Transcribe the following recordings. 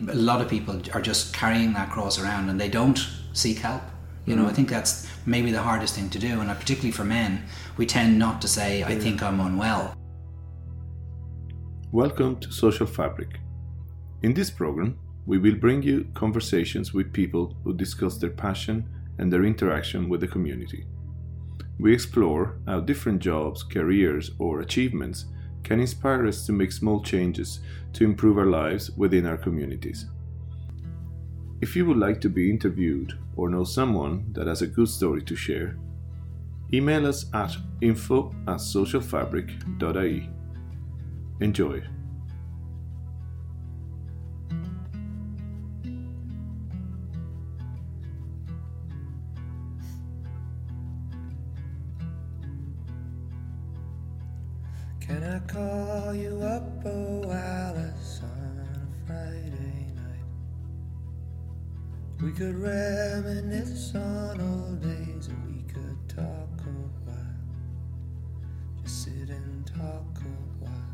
A lot of people are just carrying that cross around and they don't seek help. You know, I mm. think that's maybe the hardest thing to do, and particularly for men, we tend not to say, "I think I'm unwell." Welcome to Social Fabric. In this program, we will bring you conversations with people who discuss their passion and their interaction with the community. We explore how different jobs, careers, or achievements can inspire us to make small changes to improve our lives within our communities. If you would like to be interviewed or know someone that has a good story to share, email us at info at socialfabric.ie. Enjoy. Could reminisce on old days and we could talk a while. Just sit and talk a while.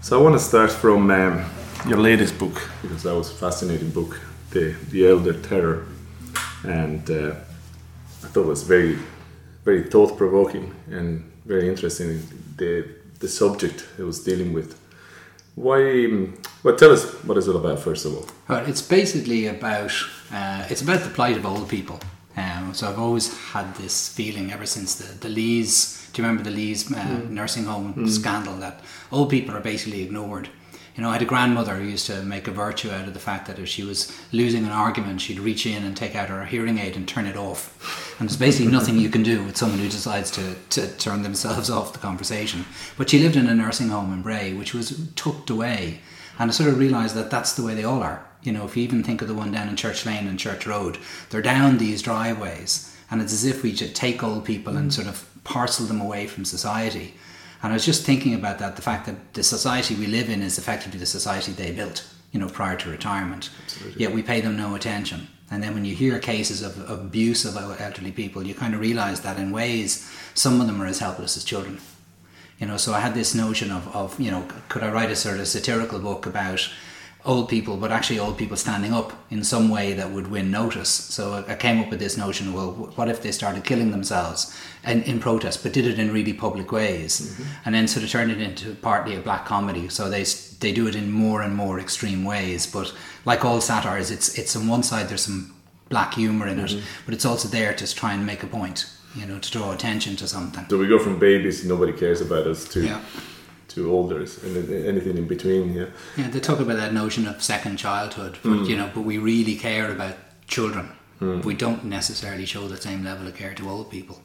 So I want to start from um, your latest book because that was a fascinating book, the the Elder Terror, and uh, I thought it was very, very thought provoking and very interesting. The the subject it was dealing with. Why? um, Well, tell us what is it about first of all. But it's basically about uh, it's about the plight of old people. Um, so I've always had this feeling ever since the the Lees. Do you remember the Lees uh, nursing home scandal that old people are basically ignored? You know, I had a grandmother who used to make a virtue out of the fact that if she was losing an argument, she'd reach in and take out her hearing aid and turn it off. And there's basically nothing you can do with someone who decides to, to turn themselves off the conversation. But she lived in a nursing home in Bray, which was tucked away. And I sort of realised that that's the way they all are. You know, if you even think of the one down in Church Lane and Church Road, they're down these driveways. And it's as if we should take old people and mm. sort of parcel them away from society. And I was just thinking about that the fact that the society we live in is effectively the society they built, you know, prior to retirement. Yet we pay them no attention. And then when you hear cases of, of abuse of elderly people, you kind of realize that in ways, some of them are as helpless as children. You know, so I had this notion of, of you know, could I write a sort of satirical book about old people, but actually old people standing up in some way that would win notice. So I- came up with this notion: well, what if they started killing themselves in, in protest, but did it in really public ways, mm-hmm. and then sort of turned it into partly a black comedy. So they they do it in more and more extreme ways. But like all satires, it's it's on one side there's some black humor in it, mm-hmm. but it's also there to try and make a point. You know, to draw attention to something. So we go from babies nobody cares about us to Yeah. to olders and anything in between. Yeah. Yeah, they talk about that notion of second childhood, but you know, but we really care about children. We don't necessarily show the same level of care to old people.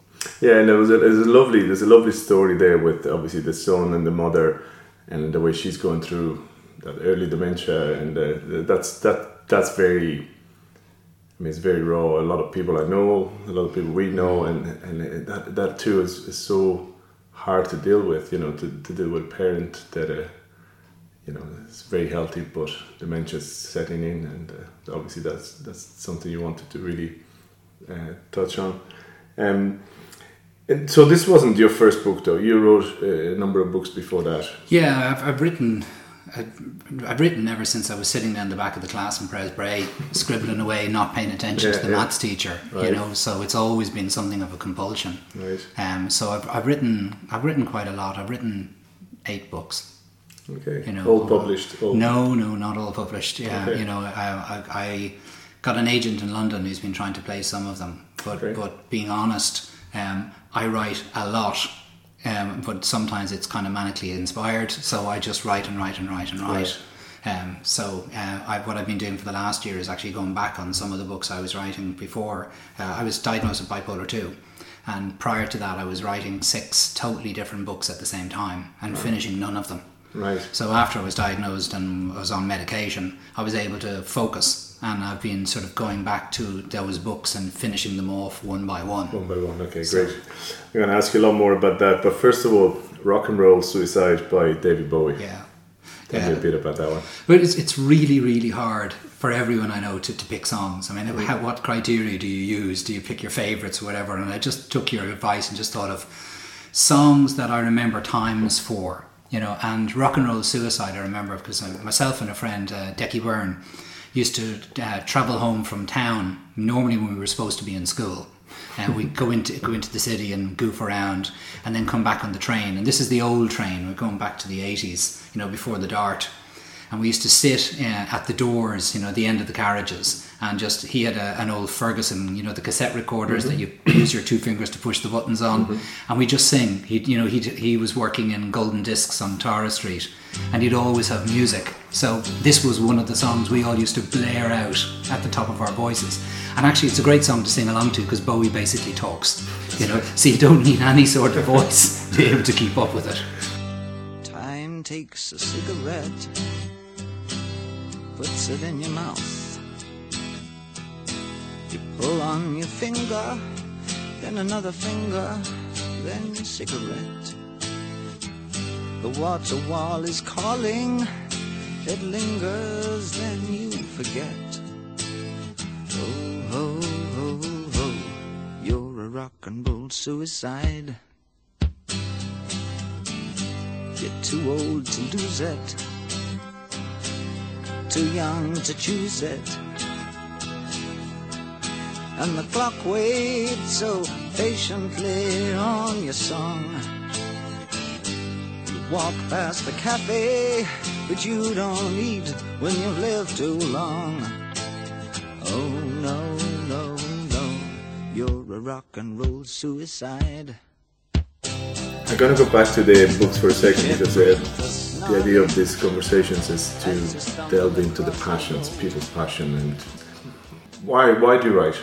Yeah, and there was a, there's a lovely there's a lovely story there with obviously the son and the mother, and the way she's going through that early dementia, and uh, that's that that's very. I mean, it's very raw. A lot of people I know, a lot of people we know, and and that that too is, is so hard to deal with. You know, to, to deal with a parent that uh, you know is very healthy, but dementia's setting in, and uh, obviously that's that's something you wanted to really uh, touch on. Um, and so this wasn't your first book, though. You wrote uh, a number of books before that. Yeah, I've, I've written. I've, I've written ever since I was sitting down in the back of the class in Pres Bray, scribbling away, not paying attention Yeah, to the yeah. maths teacher. You know, so it's always been something of a compulsion. Right. Um, so I've, I've written. I've written quite a lot. I've written eight books. Okay. You know, all uh, published. All No, no, not all published. Yeah, Okay. you know, I, I, I got an agent in London who's been trying to play some of them, but Okay. but being honest, um, I write a lot, um, but sometimes it's kind of manically inspired, so I just write and write and write and write. Um, so uh, I, what I've been doing for the last year is actually going back on some of the books I was writing before. Uh, I was diagnosed with bipolar two. And prior to that, I was writing six totally different books at the same time and finishing none of them. Right. So after I was diagnosed and was on medication, I was able to focus, and I've been sort of going back to those books and finishing them off one by one. One by one. Okay, great. I'm going to ask you a lot more about that, but first of all, Rock and Roll Suicide by David Bowie. Yeah. Tell me a bit about that one. But it's, it's really, really hard for everyone I know to, to pick songs. I mean, how, what criteria do you use? Do you pick your favourites or whatever? And I just took your advice and just thought of songs that I remember times for you know, and rock and roll suicide. I remember because myself and a friend, uh, Decky Byrne, used to uh, travel home from town normally when we were supposed to be in school. And we'd go into go into the city and goof around, and then come back on the train. And this is the old train. We're going back to the eighties, you know, before the Dart. And we used to sit uh, at the doors, you know, the end of the carriages, and just he had a, an old Ferguson, you know, the cassette recorders mm-hmm. that you use your two fingers to push the buttons on, mm-hmm. and we just sing. He, you know, he he was working in Golden Discs on Tara Street, and he'd always have music. So this was one of the songs we all used to blare out at the top of our voices. And actually, it's a great song to sing along to because Bowie basically talks, you know, so you don't need any sort of voice to be able to keep up with it. Time takes a cigarette, puts it in your mouth you pull on your finger, then another finger, then a cigarette. The water wall is calling, it lingers, then you forget. Oh, ho, ho, ho, you're a rock and roll suicide. You're too old to lose it, too young to choose it and the clock waits so patiently on your song. You walk past the cafe, but you don't eat when you've lived too long. Oh no, no, no, you're a rock and roll suicide. I'm gonna go back to the books for a second because uh, the idea of these conversations is to delve into the passions, people's passion, and why why do you write?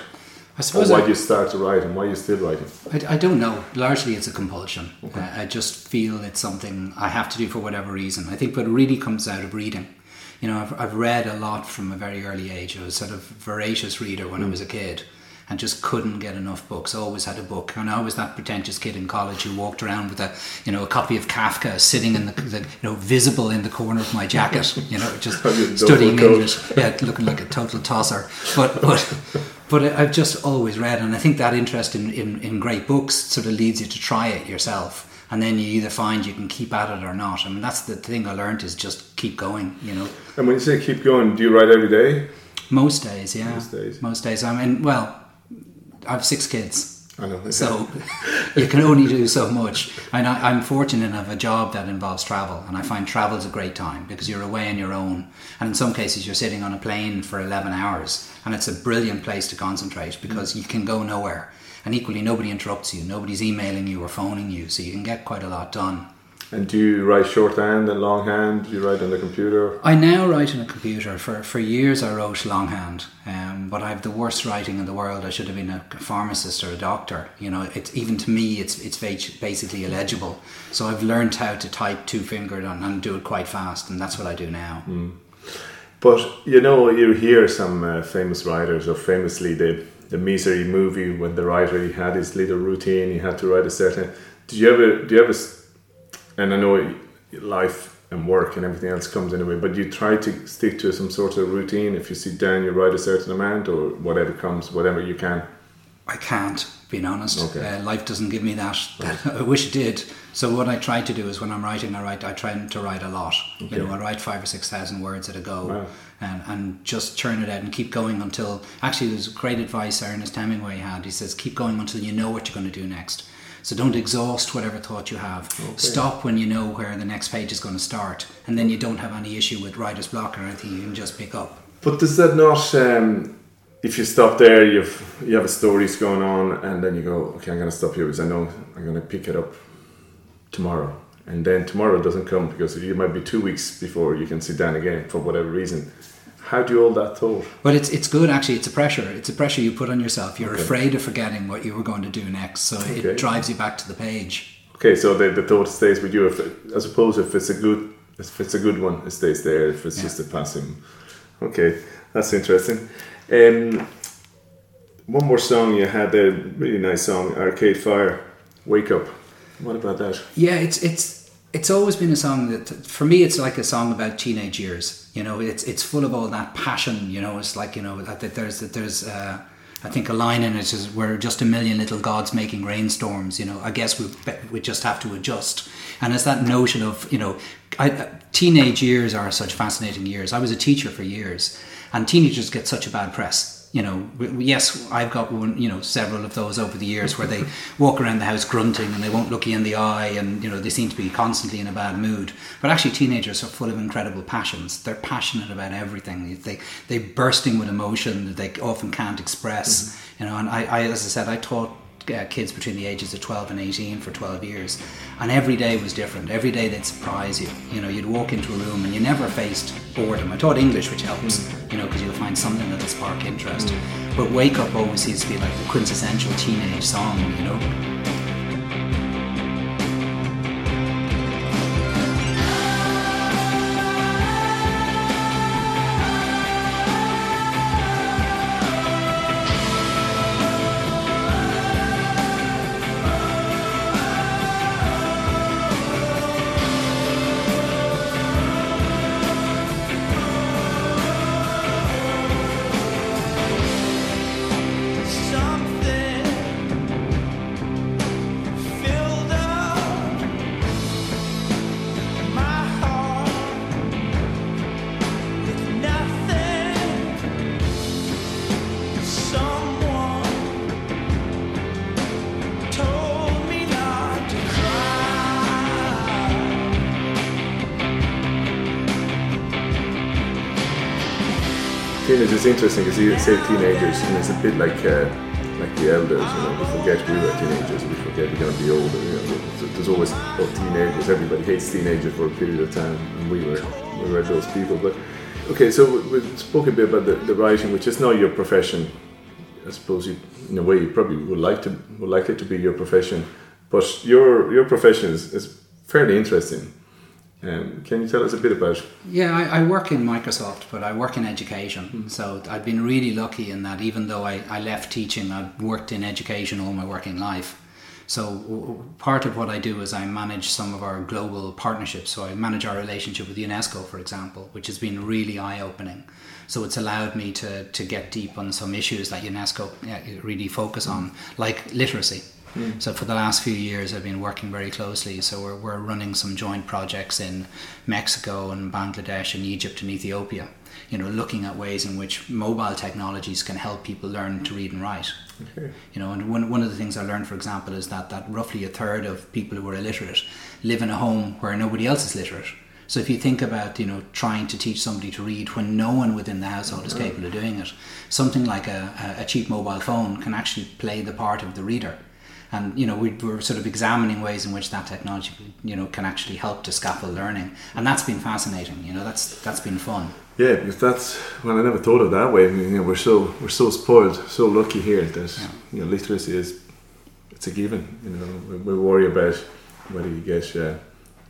I suppose. Or why do you start to write and why are you still writing? I, I don't know. Largely, it's a compulsion. Okay. Uh, I just feel it's something I have to do for whatever reason. I think, but it really comes out of reading. You know, I've, I've read a lot from a very early age. I was sort of voracious reader when mm. I was a kid and just couldn't get enough books. Always had a book, and I was that pretentious kid in college who walked around with a, you know, a copy of Kafka sitting in the, the you know, visible in the corner of my jacket. You know, just studying English. Yeah, looking like a total tosser. But but but I've just always read, and I think that interest in, in, in great books sort of leads you to try it yourself and then you either find you can keep at it or not. I mean, that's the thing I learned is just keep going, you know. And when you say keep going, do you write every day? Most days, yeah. Most days. Most days. I mean, well, I have six kids. I know. So you can only do so much. And I, am fortunate to have a job that involves travel, and I find travel is a great time because you're away on your own, and in some cases you're sitting on a plane for 11 hours, and it's a brilliant place to concentrate because mm. you can go nowhere, and equally nobody interrupts you, nobody's emailing you or phoning you, so you can get quite a lot done. And do you write shorthand and longhand? Do you write on the computer? I now write on a computer. For for years, I wrote longhand, um, but I have the worst writing in the world. I should have been a pharmacist or a doctor. You know, it's even to me, it's it's basically illegible. So I've learned how to type two fingered and, and do it quite fast, and that's what I do now. Mm. But you know, you hear some uh, famous writers, or famously the the misery movie when the writer he had his little routine, he had to write a certain. Did you ever? Do you ever? And I know life and work and everything else comes in a way, but you try to stick to some sort of routine. If you sit down, you write a certain amount, or whatever comes, whatever you can. I can't, being honest. Okay. Uh, life doesn't give me that. I wish it did. So what I try to do is when I'm writing, I write. I try to write a lot. Okay. You know, I write five or six thousand words at a go, wow. and and just churn it out and keep going until. Actually, there's great advice Ernest Hemingway had. He says, keep going until you know what you're going to do next. So don't exhaust whatever thought you have. Okay. Stop when you know where the next page is going to start, and then you don't have any issue with writer's block or anything. You can just pick up. But does that not? Um, if you stop there, you've you have a stories going on, and then you go, okay, I'm going to stop here because I know I'm going to pick it up tomorrow, and then tomorrow doesn't come because it might be two weeks before you can sit down again for whatever reason. How do you hold that thought? Well, it's it's good actually. It's a pressure. It's a pressure you put on yourself. You're okay. afraid of forgetting what you were going to do next, so okay. it drives you back to the page. Okay, so the, the thought stays with you. If I suppose if it's a good if it's a good one, it stays there. If it's yeah. just a passing, okay, that's interesting. Um, one more song you had a really nice song, Arcade Fire, Wake Up. What about that? Yeah, it's it's it's always been a song that for me it's like a song about teenage years you know it's it's full of all that passion you know it's like you know that, there's that there's uh, I think a line in it is we're just a million little gods making rainstorms. You know, I guess we we just have to adjust. And it's that notion of you know, I, teenage years are such fascinating years. I was a teacher for years, and teenagers get such a bad press you know, yes, I've got one, you know, several of those over the years where they walk around the house grunting and they won't look you in the eye and, you know, they seem to be constantly in a bad mood. But actually, teenagers are full of incredible passions. They're passionate about everything. They, they're bursting with emotion that they often can't express, mm-hmm. you know, and I, I, as I said, I taught uh, kids between the ages of 12 and 18 for 12 years and every day was different every day they'd surprise you you know you'd walk into a room and you never faced boredom i taught english which helps mm. You know because you'll find something that'll spark interest mm. but wake up always seems to be like the quintessential teenage song you know interesting because you say teenagers, and it's a bit like uh, like the elders. You know, we forget we were teenagers. We forget we're going to be older. You know, there's always oh, teenagers. Everybody hates teenagers for a period of time, and we were we were those people. But okay, so we, we spoke a bit about the, the writing, which is not your profession. I suppose you, in a way, you probably would like to would like it to be your profession, but your your profession is, is fairly interesting. Um, can you tell us a bit about? Yeah, I, I, work in Microsoft, but I work in education. Mm. So I've been really lucky in that. Even though I, I left teaching, I've worked in education all my working life. So part of what I do is I manage some of our global partnerships. So I manage our relationship with UNESCO, for example, which has been really eye-opening. So it's allowed me to to get deep on some issues that UNESCO really focus on, like literacy. Mm. So for the last few years, I've been working very closely. So we're, we're running some joint projects in Mexico and Bangladesh and Egypt and Ethiopia. You know, looking at ways in which mobile technologies can help people learn to read and write. Okay. You know, and one, one of the things I learned, for example, is that that roughly a third of people who are illiterate live in a home where nobody else is literate. So if you think about, you know, trying to teach somebody to read when no one within the household is capable of doing it, something like a, a cheap mobile phone can actually play the part of the reader and you know we were sort of examining ways in which that technology you know can actually help to scaffold learning. And that's been fascinating you know that's that's been fun. Yeah because that's well I never thought of that way. I mean, you know we're so we're so spoiled so lucky here that yeah. you know literacy is it's a given you know. We, we worry about whether you get uh,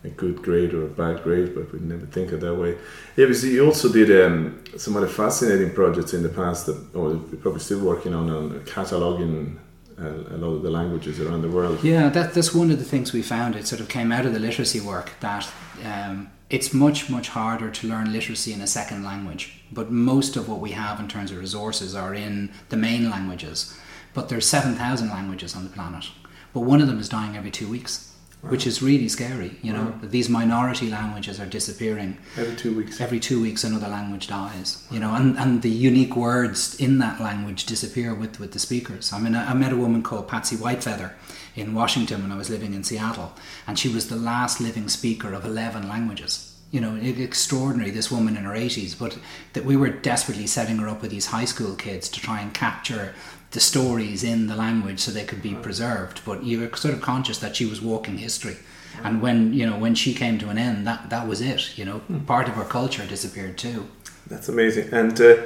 a good grade or a bad grade but we never think of that way. Yeah because you also did um, some other fascinating projects in the past that or you're probably still working on on cataloging a, lot of the languages around the world. Yeah, that, that's one of the things we found. It sort of came out of the literacy work that um, it's much, much harder to learn literacy in a second language. But most of what we have in terms of resources are in the main languages. But there's 7,000 languages on the planet. But one of them is dying every two weeks which is really scary. You know, these minority languages are disappearing every two weeks. Every two weeks, another language dies. You know, and, and the unique words in that language disappear with with the speakers. I mean, I, I met a woman called Patsy Whitefeather in Washington when I was living in Seattle, and she was the last living speaker of eleven languages you know, extraordinary, this woman in her 80s, but that we were desperately setting her up with these high school kids to try and capture the stories in the language so they could be preserved. But you were sort of conscious that she was walking history. And when you know when she came to an end, that that was it. You know, hmm. part of her culture disappeared too. That's amazing. And uh,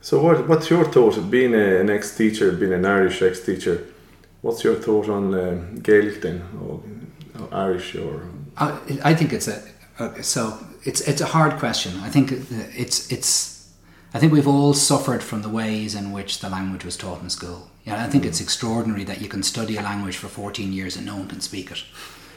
so, what what's your thought of being a, an ex teacher, being an Irish ex teacher? What's your thought on uh, Gaelic then, or, or Irish, or? I, I think it's a uh, so it's it's a hard question. I think it's it's I think we've all suffered from the ways in which the language was taught in school. Yeah, I think it's extraordinary that you can study a language for 14 years and no one can speak it.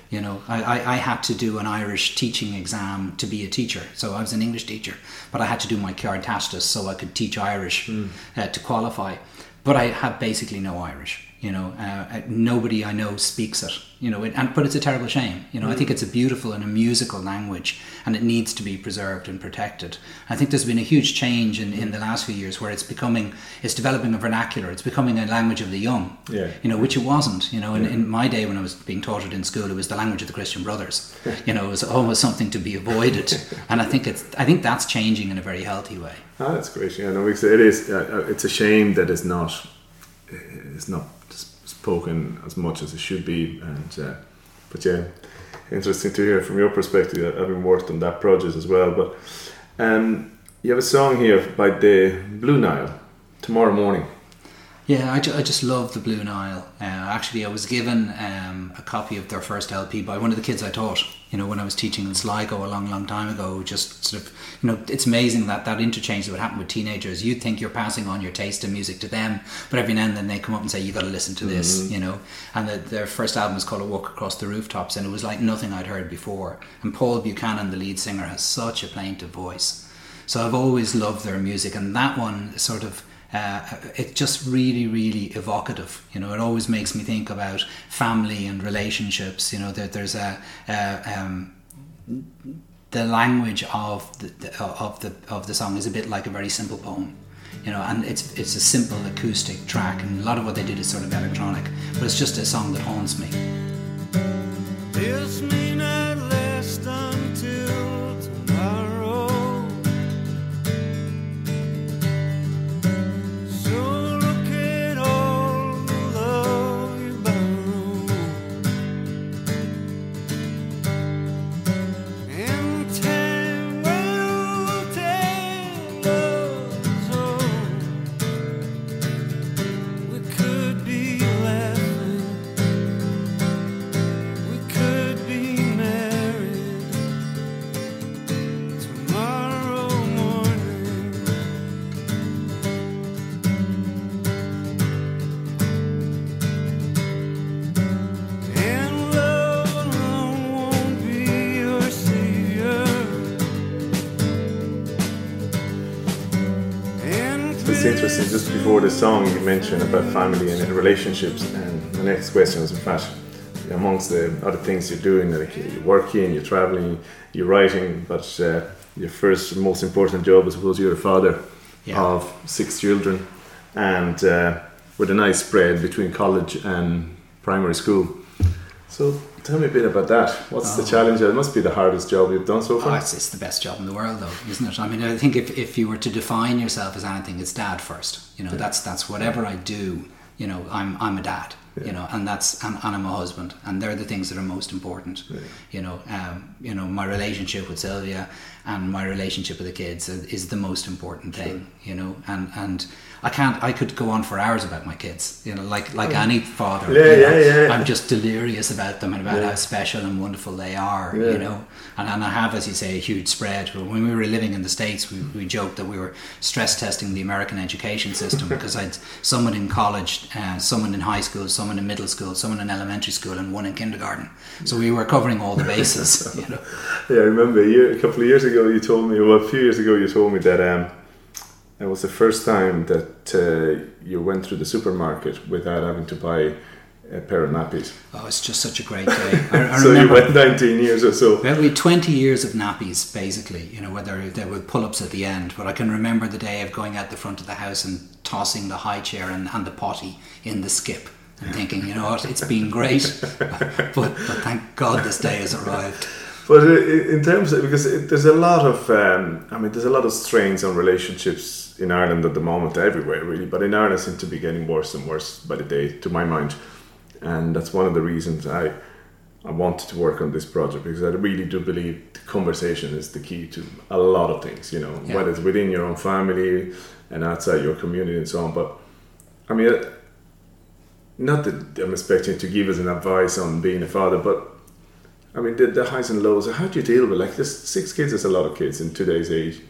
You know, I, I, I had to do an Irish teaching exam to be a teacher. So I was an English teacher, but I had to do my Ceartaistas so I could teach Irish mm. uh, to qualify. but I have basically no Irish. You know, uh, uh, nobody I know speaks it. You know, it, and but it's a terrible shame. You know, I think it's a beautiful and a musical language, and it needs to be preserved and protected. I think there's been a huge change in, in the last few years where it's becoming, it's developing a vernacular. It's becoming a language of the young. Yeah. You know, which it wasn't. You know, in, in my day when I was being taught it in school, it was the language of the Christian Brothers. you know, it was almost something to be avoided, and I think it's, I think that's changing in a very healthy way. Ah, that's great. Yeah, no, it is. Uh, it's a shame that it's not. It's not spoken as much as it should be, and uh, but yeah, interesting to hear from your perspective, having worked on that project as well. But um, you have a song here by the Blue Nile, tomorrow morning. Yeah, I, ju- I just love the Blue Nile. Uh, actually, I was given um, a copy of their first LP by one of the kids I taught. You know, when I was teaching in Sligo a long, long time ago. Just sort of, you know, it's amazing that that interchange that would happen with teenagers. You think you're passing on your taste in music to them, but every now and then they come up and say, "You got to listen to this," you know. And the, their first album is called "A Walk Across the Rooftops," and it was like nothing I'd heard before. And Paul Buchanan, the lead singer, has such a plaintive voice. So I've always loved their music, and that one sort of uh, it's just really, really evocative. You know, it always makes me think about family and relationships. You know, that there's a, a um, the language of the, the of the of the song is a bit like a very simple poem. You know, and it's it's a simple acoustic track, and a lot of what they did is sort of electronic, but it's just a song that haunts me. Interesting. Just before the song, you mentioned about family and relationships, and the next question is, in fact, amongst the other things you're doing, like you're working, you're traveling, you're writing, but uh, your first, most important job, I suppose, you're a father Yeah. of six children, and uh, with a nice spread between college and primary school. So, tell me a bit about that. What's the Oh. challenge? It must be the hardest job you've done so Oh, far. it's, it's the best job in the world, though, isn't it? I mean, I think if, if you were to define yourself as anything, it's dad first. You know, that's that's whatever I do. You know, I'm I'm a dad. You know, and that's and, and I'm a husband, and they're the things that are most important. You know, um, you know, my relationship with Sylvia and my relationship with the kids is, the most important thing. You know, and and I can't. I could go on for hours about my kids. You know, like like any father. Oh. Yeah, you know, yeah, yeah. I'm just delirious about them and about how special and wonderful they are. You know, and, and I have, as you say, a huge spread. When we were living in the States, we, we joked that we were stress testing the American education system because I'd someone in college, uh, someone in high school, someone in middle school, someone in elementary school, and one in kindergarten. So we were covering all the bases. you know. Yeah, I remember a, year, a couple of years ago you told me, well, a few years ago you told me that um, it was the first time that uh, you went through the supermarket without having to buy a pair of nappies. Oh, it's just such a great day. I, I so you went 19 years or so. Well, we had 20 years of nappies, basically, you know, whether there were pull ups at the end. But I can remember the day of going out the front of the house and tossing the high chair and, and the potty in the skip and thinking, you know what, it's been great. but, but thank God this day has arrived. But in terms of, because it, there's a lot of, um, I mean, there's a lot of strains on relationships in Ireland at the moment, everywhere really, but in Ireland seem to be getting worse and worse by the day, to my mind. And that's one of the reasons I, I wanted to work on this project because I really do believe the conversation is the key to a lot of things, you know, Yeah. whether it's within your own family and outside your community and so on. But I mean, not that I'm expecting to give us an advice on being a father, but I mean, the, the highs and lows. How do you deal with like this? Six kids is a lot of kids in today's age,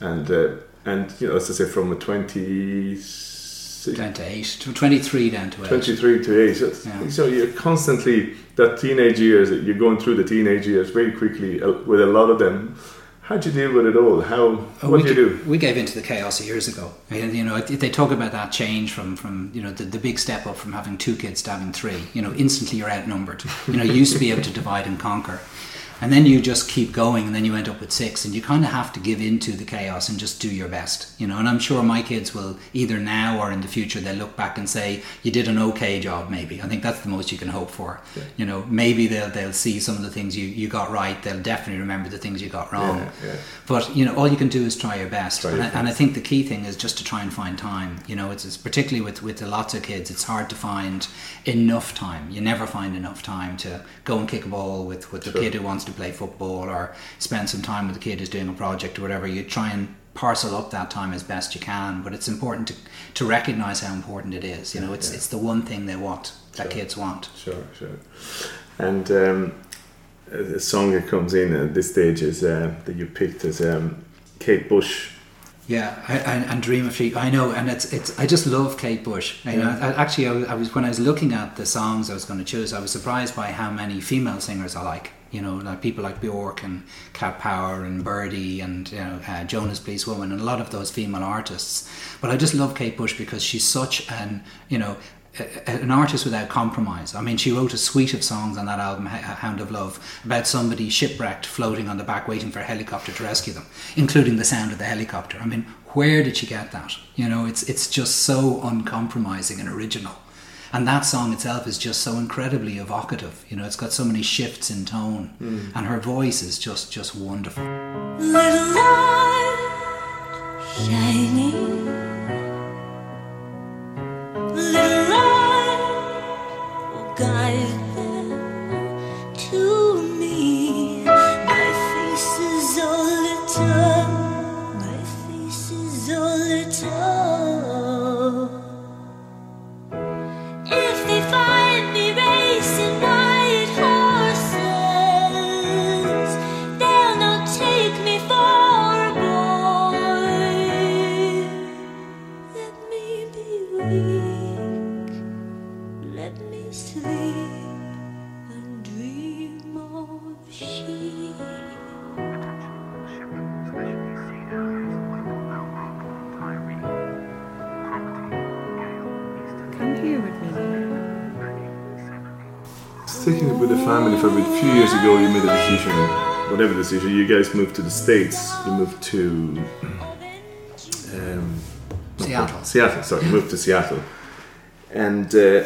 and uh, and you know, as I say, from a 20, Down to eight, to 23 down to eight. 23 to eight. So, Yeah. so you're constantly that teenage years. You're going through the teenage years very quickly uh, with a lot of them. How'd you deal with it all? How what we, do you do? we gave into the chaos years ago. And, you know, they talk about that change from, from you know, the, the big step up from having two kids to having three. You know, instantly you're outnumbered. You know, you used to be able to divide and conquer. And then you just keep going and then you end up with six and you kind of have to give into the chaos and just do your best, you know. And I'm sure my kids will either now or in the future they'll look back and say, you did an okay job maybe. I think that's the most you can hope for. You know, maybe they'll, they'll see some of the things you, you got right. They'll definitely remember the things you got wrong. Yeah, yeah. But you know, all you can do is try your best, Try and, your I, and I think the key thing is just to try and find time. You know, it's, it's particularly with with the lots of kids, it's hard to find enough time. You never find enough time to go and kick a ball with with the Sure. kid who wants to play football, or spend some time with the kid who's doing a project or whatever. You try and parcel up that time as best you can, but it's important to to recognize how important it is. You know, it's Yeah. it's the one thing they want that Sure. kids want. Sure, sure. And um, a song that comes in at this stage is uh, that you picked is um, Kate Bush. Yeah, I, I, and Dream of Sheep. I know, and it's it's. I just love Kate Bush. I know, I, actually, I was, I was when I was looking at the songs I was going to choose, I was surprised by how many female singers I like. You know, like people like Bjork and Cat Power and Birdy and you know uh, Joan As Police Woman and a lot of those female artists. But I just love Kate Bush because she's such an you know an artist without compromise. I mean, she wrote a suite of songs on that album, Hound of Love, about somebody shipwrecked, floating on the back, waiting for a helicopter to rescue them, including the sound of the helicopter. I mean, where did she get that? You know, it's it's just so uncompromising and original. And that song itself is just so incredibly evocative. You know, it's got so many shifts in tone, mm. and her voice is just just wonderful. Little light shining. Little light guide family for a few years ago, you made a decision, whatever decision, you guys moved to the States. You moved to um, Seattle. Seattle, sorry, you moved to Seattle. And uh,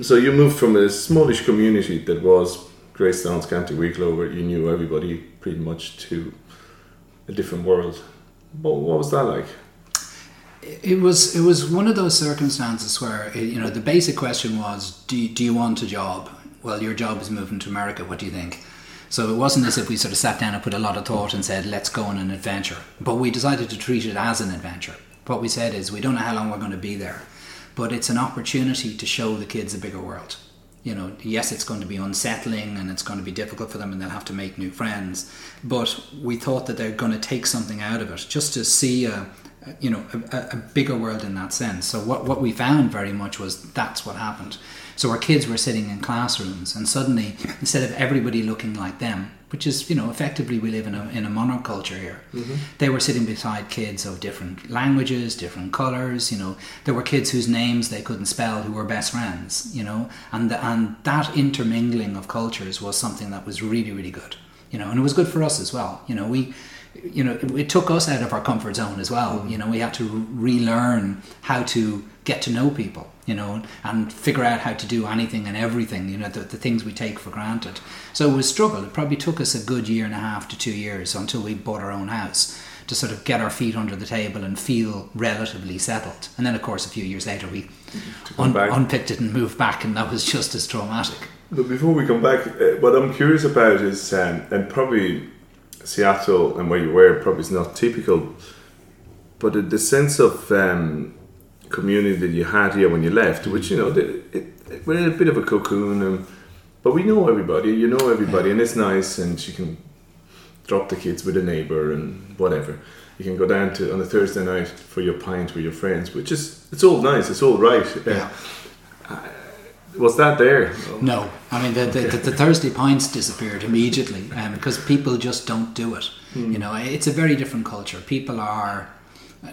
so you moved from a smallish community that was Greystones, County Wicklow, where you knew everybody pretty much, to a different world. What, what was that like? It was it was one of those circumstances where eh, you know the basic question was do you, do you want a job? Well, your job is moving to America. What do you think? So it wasn't as if we sort of sat down and put a lot of thought and said let's go on an adventure. But we decided to treat it as an adventure. What we said is we don't know how long we're going to be there, but it's an opportunity to show the kids a bigger world. You know, yes, it's going to be unsettling and it's going to be difficult for them and they'll have to make new friends. But we thought that they're going to take something out of it just to see a, you know, a- a bigger world in that sense. So what, what we found very much was that's what happened. So our kids were sitting in classrooms and suddenly, instead of everybody looking like them, which is, you know, effectively we live in a, in a monoculture here, mm-hmm. they were sitting beside kids of different languages, different colours, you know. There were kids whose names they couldn't spell who were best friends, you know. And, the, and that intermingling of cultures was something that was really, really good, you know. And it was good for us as well. You know, we, you know, it, it took us out of our comfort zone as well. Mm-hmm. You know, we had to relearn how to get to know people, you know, and figure out how to do anything and everything, you know, the, the things we take for granted. So it was a struggle. It probably took us a good year and a half to two years until we bought our own house to sort of get our feet under the table and feel relatively settled. And then, of course, a few years later, we un- unpicked it and moved back, and that was just as traumatic. But before we come back, uh, what I'm curious about is, um, and probably Seattle and where you were probably is not typical, but the, the sense of um, community that you had here when you left, which you know, the, it, it, we're in a bit of a cocoon, um, but we know everybody, you know everybody, and it's nice, and you can drop the kids with a neighbor and whatever. You can go down to on a Thursday night for your pint with your friends, which is it's all nice, it's all right. Uh, Yeah. Was that there? No, I mean the, the, the, the Thursday pints disappeared immediately um, because people just don't do it. You know, it's a very different culture. People are,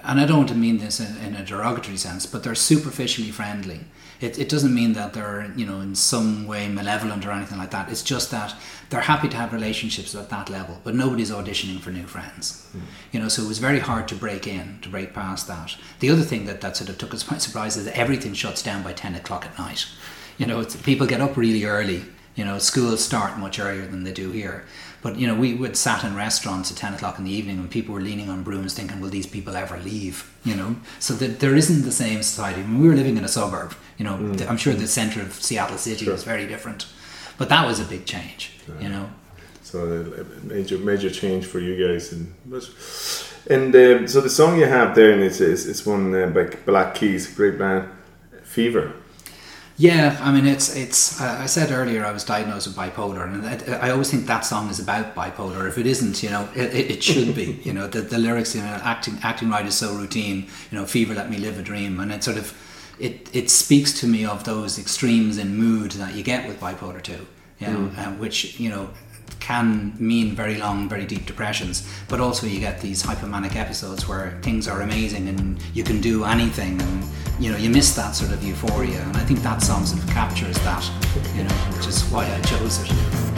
and I don't want to mean this in, in a derogatory sense, but they're superficially friendly. It, it doesn't mean that they're, you know, in some way malevolent or anything like that. It's just that they're happy to have relationships at that level, but nobody's auditioning for new friends. Hmm. You know, so it was very hard to break in, to break past that. The other thing that, that sort of took us by surprise is that everything shuts down by 10 o'clock at night. You know, it's, people get up really early. You know, schools start much earlier than they do here. But, you know, we would sat in restaurants at 10 o'clock in the evening and people were leaning on brooms thinking, will these people ever leave? You know, so that there isn't the same society. When we were living in a suburb, you know, the- I'm sure the centre of Seattle City was very different. But that was a big change, you know. So major major change for you guys, and and um, so the song you have there, and it's it's, it's one uh, by Black Keys, great band, Fever. Yeah, I mean, it's it's. Uh, I said earlier I was diagnosed with bipolar, and I, I always think that song is about bipolar. If it isn't, you know, it, it, should be. You know, the, the lyrics, you know, acting acting right is so routine. You know, fever, let me live a dream, and it sort of it it speaks to me of those extremes in mood that you get with bipolar too. You know, uh, which you know can mean very long, very deep depressions, but also you get these hypomanic episodes where things are amazing and you can do anything, and you know you miss that sort of euphoria. And I think that song sort of captures that, you know, which is why I chose it.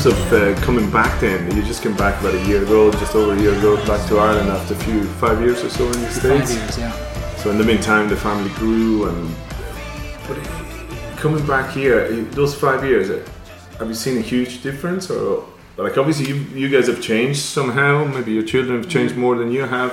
Terms of uh, coming back, then you just came back about a year ago, just over a year ago, back to Ireland after a few five years or so in the Five states. years, yeah. So in the meantime, the family grew, and but coming back here, those five years, uh, have you seen a huge difference, or like obviously you, you guys have changed somehow? Maybe your children have changed more than you have,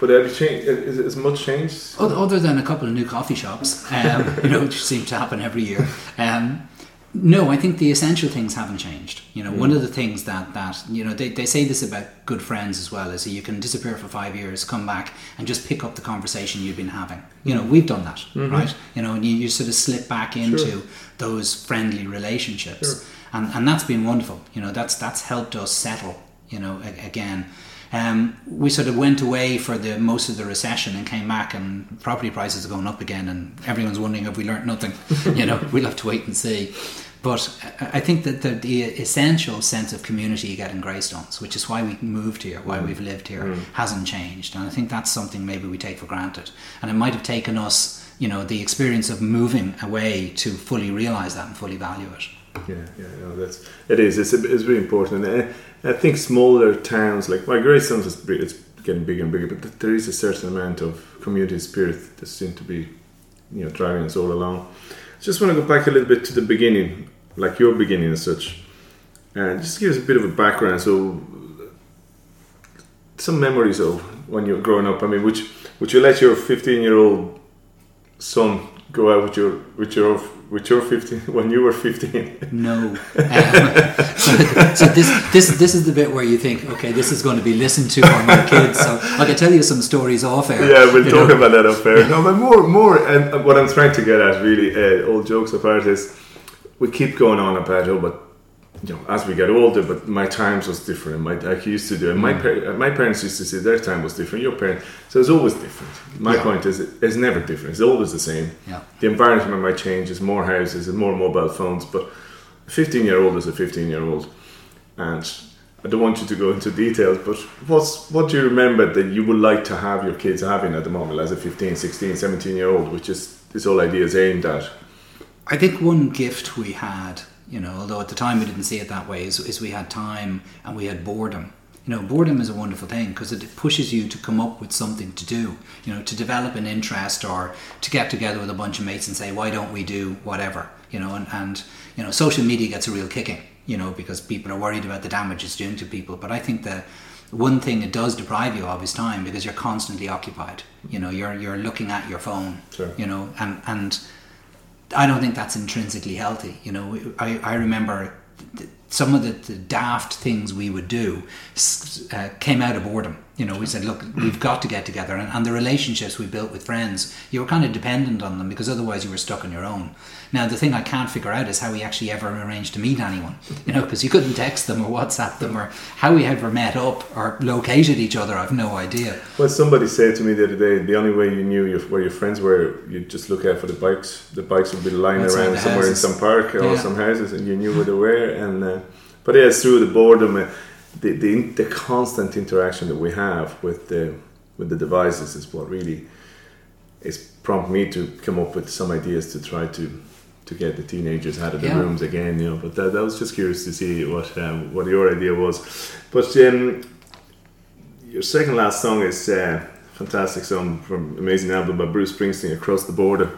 but have you changed? Is, is much changed? Other, other than a couple of new coffee shops, um, you know, which seem to happen every year. Um, no, I think the essential things haven't changed. You know, one mm. of the things that that you know they, they say this about good friends as well is that you can disappear for five years, come back, and just pick up the conversation you've been having. You know, mm. we've done that, mm-hmm. right? You know, and you, you sort of slip back into those friendly relationships, and and that's been wonderful. You know, that's that's helped us settle. You know, a- again. Um, we sort of went away for the most of the recession and came back, and property prices are going up again, and everyone's wondering if we learnt nothing. you know, we'll have to wait and see. But I think that the, the essential sense of community you get in Greystones, which is why we moved here, why we've lived here, hasn't changed. And I think that's something maybe we take for granted. And it might have taken us, you know, the experience of moving away to fully realise that and fully value it. Yeah, yeah, no, that's it is. It's it's really important. And I, I think smaller towns like well, Greystones is bre- it's getting bigger and bigger, but there is a certain amount of community spirit that seems to be, you know, driving us all along. Just want to go back a little bit to the beginning, like your beginning as such, and just give us a bit of a background. So, some memories of when you were growing up. I mean, would would you let your fifteen year old son go out with your with your with your fifteen when you were fifteen? No. Um, so, so this this this is the bit where you think, okay, this is going to be listened to by my kids. So I can tell you some stories off air. Yeah, we'll talk know. about that off air No, but more, more, and what I'm trying to get at, really, uh, all jokes apart, is we keep going on about it, but you know, as we get older, but my times was different. My like used to do, and my mm. par- uh, my parents used to say their time was different. Your parents, so it's always different. My Yeah. point is, it's never different. It's always the same. Yeah. The environment might change. There's more houses and more mobile phones, but a 15 year old is a 15 year old, and I don't want you to go into details, but what's what do you remember that you would like to have your kids having at the moment as a 15, 16, 17 year old, which is this whole idea is aimed at? I think one gift we had, you know, although at the time we didn't see it that way, is, is we had time and we had boredom. You know, boredom is a wonderful thing because it pushes you to come up with something to do. You know, to develop an interest or to get together with a bunch of mates and say, why don't we do whatever? You know, and, and you know, social media gets a real kicking. You know, because people are worried about the damage it's doing to people. But I think that one thing it does deprive you of is time because you're constantly occupied. You know, you're you're looking at your phone. Sure. You know, and and I don't think that's intrinsically healthy. You know, I, I remember some of the, the daft things we would do uh, came out of boredom. You know, we said, look, we've got to get together. And, and the relationships we built with friends, you were kind of dependent on them because otherwise you were stuck on your own. Now, the thing I can't figure out is how we actually ever arranged to meet anyone, you know, because you couldn't text them or WhatsApp them or how we ever met up or located each other. I've no idea. Well, somebody said to me the other day, the only way you knew your, where your friends were, you'd just look out for the bikes. The bikes would be lying Outside around somewhere houses. in some park or Yeah. some houses, and you knew where they were. And uh, but yeah, it's through the boredom, uh, the, the the constant interaction that we have with the with the devices is what really is prompt me to come up with some ideas to try to to get the teenagers out of the Yeah. rooms again. You know, but that, that was just curious to see what um, what your idea was. But um, your second last song is uh, fantastic song from amazing album by Bruce Springsteen, "Across the Border."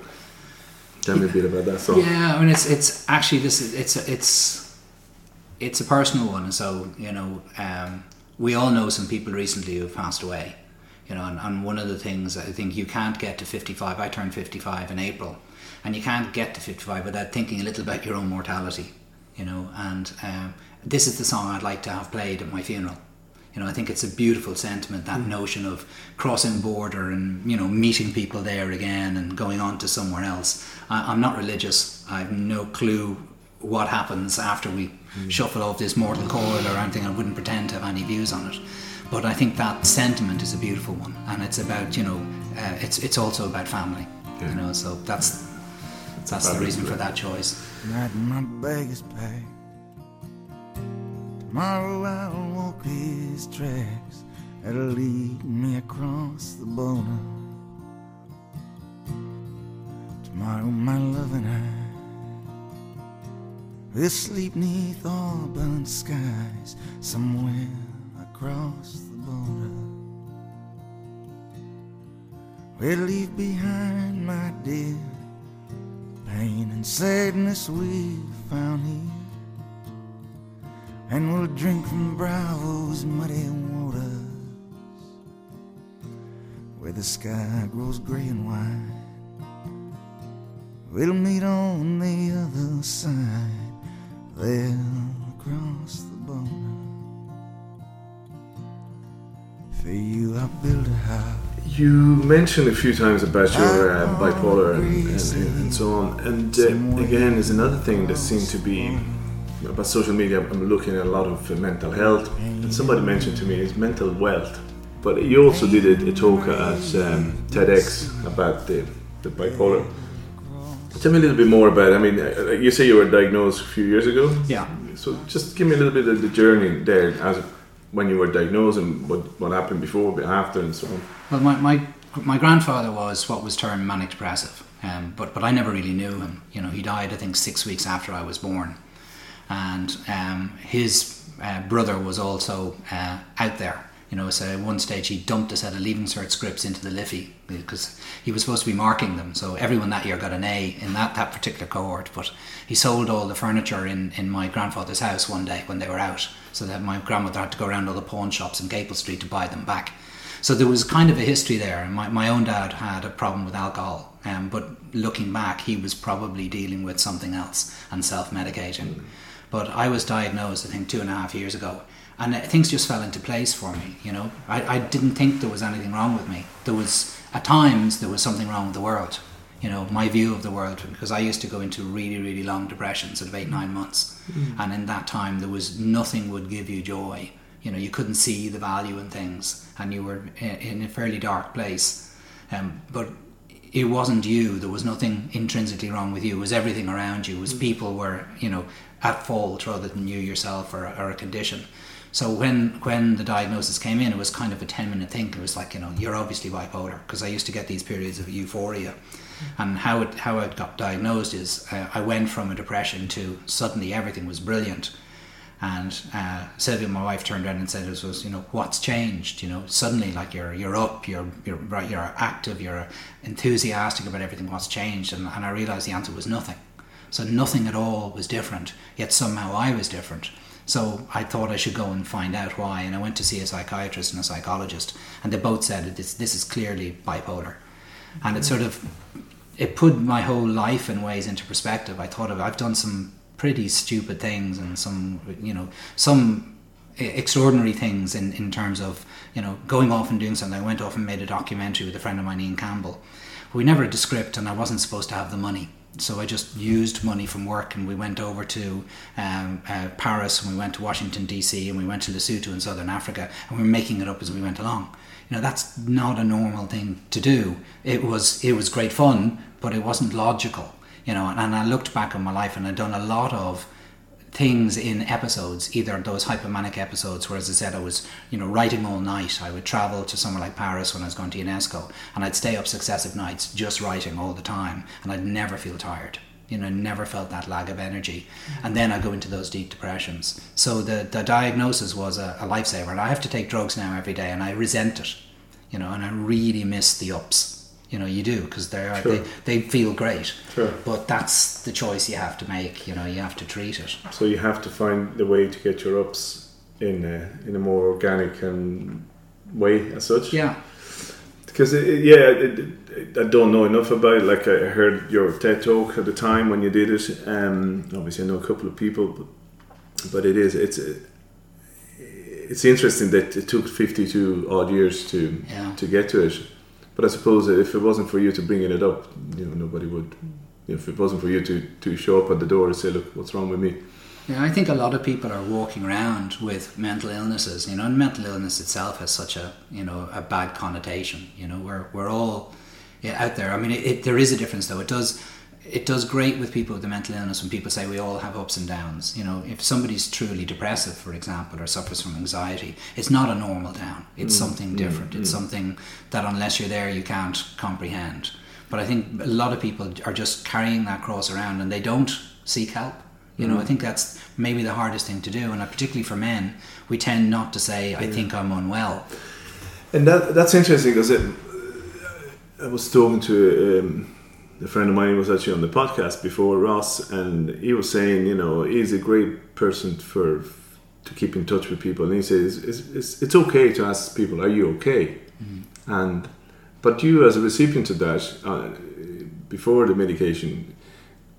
Tell me a bit about that song. Yeah, I mean, it's it's actually this is it's it's it's a personal one. So you know, um, we all know some people recently who have passed away. You know, and, and one of the things I think you can't get to fifty five. I turned fifty five in April, and you can't get to fifty five without thinking a little about your own mortality. You know, and um, this is the song I'd like to have played at my funeral. You know, I think it's a beautiful sentiment that notion of crossing border and you know meeting people there again and going on to somewhere else. I, I'm not religious. I have no clue what happens after we shuffle off this mortal coil or anything. I wouldn't pretend to have any views on it. But I think that sentiment is a beautiful one, and it's about you know, uh, it's it's also about family. You know, so that's that's the reason for that choice. Tonight my bag is packed. Tomorrow I'll walk these tracks that'll lead me across the border. Tomorrow my love and I will sleep neath auburn skies somewhere across the border. We'll leave behind, my dear, pain and sadness we found here. And we'll drink from Bravo's muddy waters where the sky grows gray and white. We'll meet on the other side, there across the border. For you, I built a house. You mentioned a few times about your uh, bipolar and, and, and so on, and uh, again, is another thing that seemed to be about social media. I'm looking at a lot of uh, mental health, and somebody mentioned to me is mental wealth. But you also did a, a talk at um, TEDx about the, the bipolar. Tell me a little bit more about. it. I mean, uh, you say you were diagnosed a few years ago. Yeah. So just give me a little bit of the journey there, as when you were diagnosed and what what happened before, but after, and so on. Well, my, my, my grandfather was what was termed manic depressive, um, but, but I never really knew him. You know, he died, I think, six weeks after I was born. And um, his uh, brother was also uh, out there. You know, so at one stage he dumped a set of Leaving Cert scripts into the Liffey because he was supposed to be marking them. So everyone that year got an A in that, that particular cohort. But he sold all the furniture in, in my grandfather's house one day when they were out. So that my grandmother had to go around all the pawn shops in Capel Street to buy them back. So there was kind of a history there. And my, my own dad had a problem with alcohol. Um, but looking back, he was probably dealing with something else and self medicating. But I was diagnosed, I think, two and a half years ago. And uh, things just fell into place for me, you know. I, I didn't think there was anything wrong with me. There was, at times, there was something wrong with the world. You know, my view of the world, because I used to go into really, really long depressions of eight, nine months. And in that time, there was nothing would give you joy. You know, you couldn't see the value in things, and you were in, in a fairly dark place. Um, but it wasn't you. There was nothing intrinsically wrong with you. It was everything around you. It was people were, you know, at fault rather than you yourself or, or a condition. So when when the diagnosis came in, it was kind of a ten minute thing. It was like, you know, you're obviously bipolar because I used to get these periods of euphoria. And how it how it got diagnosed is uh, I went from a depression to suddenly everything was brilliant. And uh, Sylvia, my wife, turned around and said, "It was, you know, what's changed? You know, suddenly, like you're you're up, you're you're right, you're active, you're enthusiastic about everything. What's changed?" And, and I realised the answer was nothing. So nothing at all was different. Yet somehow I was different. So I thought I should go and find out why. And I went to see a psychiatrist and a psychologist, and they both said this this is clearly bipolar. And it mm-hmm. sort of it put my whole life in ways into perspective. I thought of I've done some pretty stupid things and some you know some extraordinary things in, in terms of you know going off and doing something. I went off and made a documentary with a friend of mine, Ian Campbell. We never had a script, and I wasn't supposed to have the money. So I just used money from work, and we went over to um, uh, Paris, and we went to Washington D.C., and we went to Lesotho in southern Africa, and we were making it up as we went along. You know, that's not a normal thing to do. It was it was great fun, but it wasn't logical. You know, and, and I looked back on my life, and I'd done a lot of things in episodes, either those hypomanic episodes where, as I said, I was, you know, writing all night. I would travel to somewhere like Paris when I was going to UNESCO, and I'd stay up successive nights just writing all the time, and I'd never feel tired. You know, never felt that lag of energy, mm-hmm. and then I go into those deep depressions. So the the diagnosis was a, a lifesaver, and I have to take drugs now every day, and I resent it. You know, and I really miss the ups. You know, you do because they are Sure. they, they feel great. Sure. But that's the choice you have to make. You know, you have to treat it. So you have to find the way to get your ups in a, in a more organic and way as such. Yeah. Because yeah, it, it, I don't know enough about it. Like I heard your TED talk at the time when you did it. Um, obviously, I know a couple of people, but, but it is it's it's interesting that it took fifty two odd years to Yeah. to get to it. But I suppose if it wasn't for you to bringing it up, you know, nobody would. If it wasn't for you to, to show up at the door and say, "Look, what's wrong with me?" Yeah, I think a lot of people are walking around with mental illnesses, you know, and mental illness itself has such a, you know, a bad connotation. You know, we're, we're all out there. I mean, it, it, there is a difference though. It does, it does great with people with a mental illness when people say we all have ups and downs. You know, if somebody's truly depressive, for example, or suffers from anxiety, it's not a normal down. It's something different. It's something that unless you're there, you can't comprehend. But I think a lot of people are just carrying that cross around and they don't seek help. You know, I think that's maybe the hardest thing to do, and uh, particularly for men, we tend not to say, "I think I'm unwell." And that that's interesting because I was talking to um, a friend of mine was actually on the podcast before Ross, and he was saying, you know, he's a great person for to keep in touch with people, and he says it's, it's, it's okay to ask people, "Are you okay?" And but you, as a recipient of that, uh, before the medication,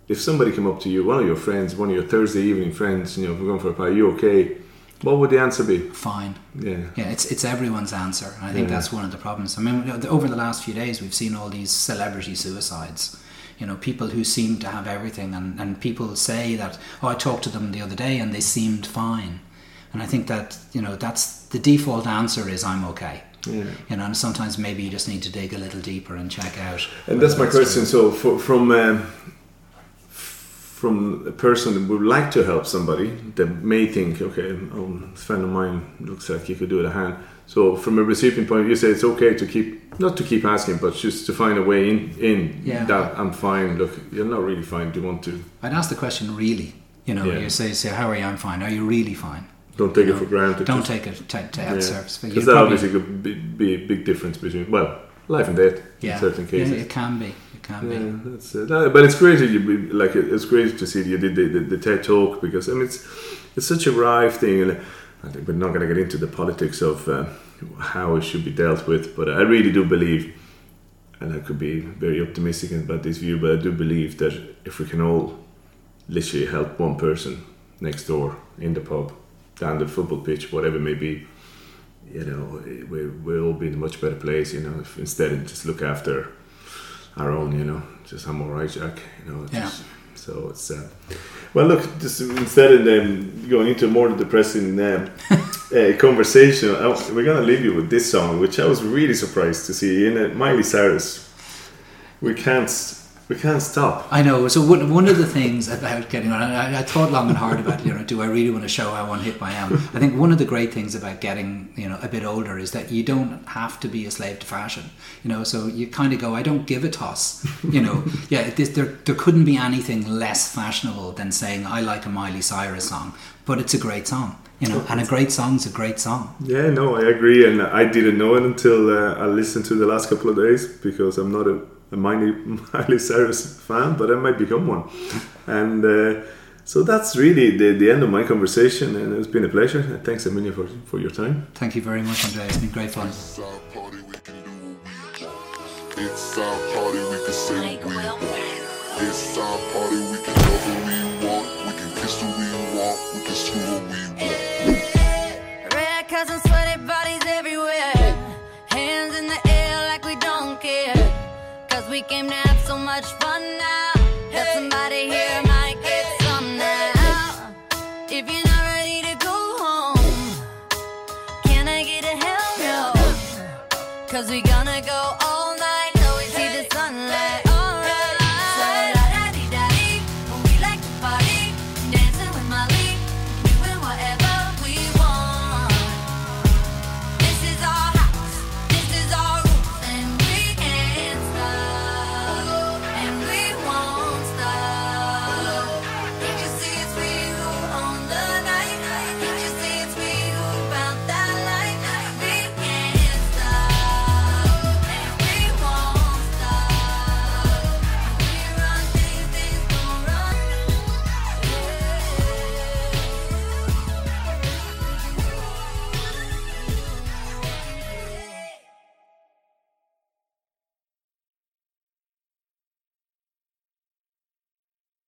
if somebody came up to you, one of your friends, one of your Thursday evening friends, you know, if we're going for a pie, are you okay? What would the answer be? Fine. Yeah. Yeah, it's it's everyone's answer. And I think Yeah. that's one of the problems. I mean, over the last few days, we've seen all these celebrity suicides. You know, people who seem to have everything, and, and people say that, oh, I talked to them the other day and they seemed fine. And I think that, you know, that's the default answer is I'm okay. Yeah. You know, and sometimes maybe you just need to dig a little deeper and check out. And that's my question. So, for, from um, from a person who would like to help somebody that may think, okay, oh, a friend of mine looks like he could do it a hand. So, from a recipient point, of view, you say it's okay to keep not to keep asking, but just to find a way in. In Yeah. that I'm fine. Look, you're not really fine. Do you want to? I'd ask the question really. You know, Yeah. you say, say, how are you? I'm fine. Are you really fine? Don't take You it know, for granted. Don't take it to, to out surface. But Because that obviously could be, be a big difference between well, life and death yeah, in certain cases. Yeah, it can be. Can. Yeah, that's it. Uh, but it's be- like it- it's great to see you did the, the, the TED talk because I mean it's it's such a rife thing, and I think we're not going to get into the politics of uh, how it should be dealt with. But I really do believe, and I could be very optimistic about this view, but I do believe that if we can all literally help one person next door in the pub, down the football pitch, whatever it may be. You know, we we'll be in a much better place. You know, if instead of just look after our own, you know, just I'm all right, Jack. You know, Yeah. just, so it's uh, well, look, just instead of um, going into a more depressing um, uh, conversation, I, we're gonna leave you with this song, which I was really surprised to see in it. Miley Cyrus. We can't, we can't stop. I know. So one, one of the things about getting on, I, I thought long and hard about, you know, do I really want to show how one hip I am? I think one of the great things about getting, you know, a bit older is that you don't have to be a slave to fashion. You know, so you kind of go, I don't give a toss. You know, yeah, this, there there couldn't be anything less fashionable than saying I like a Miley Cyrus song, but it's a great song. You know, and a great song's a great song. Yeah, no, I agree, and I didn't know it until uh, I listened to the last couple of days because I'm not a, a Miley, Miley Cyrus fan, but I might become one. And uh, so that's really the, the end of my conversation, and it's been a pleasure. And Thanks, Amelia, for, for your time. Thank you very much, Andrea. It's been great fun. It's our party, we can do what we want. It's our party, we can say what we want. It's our party, we can everywhere. Hands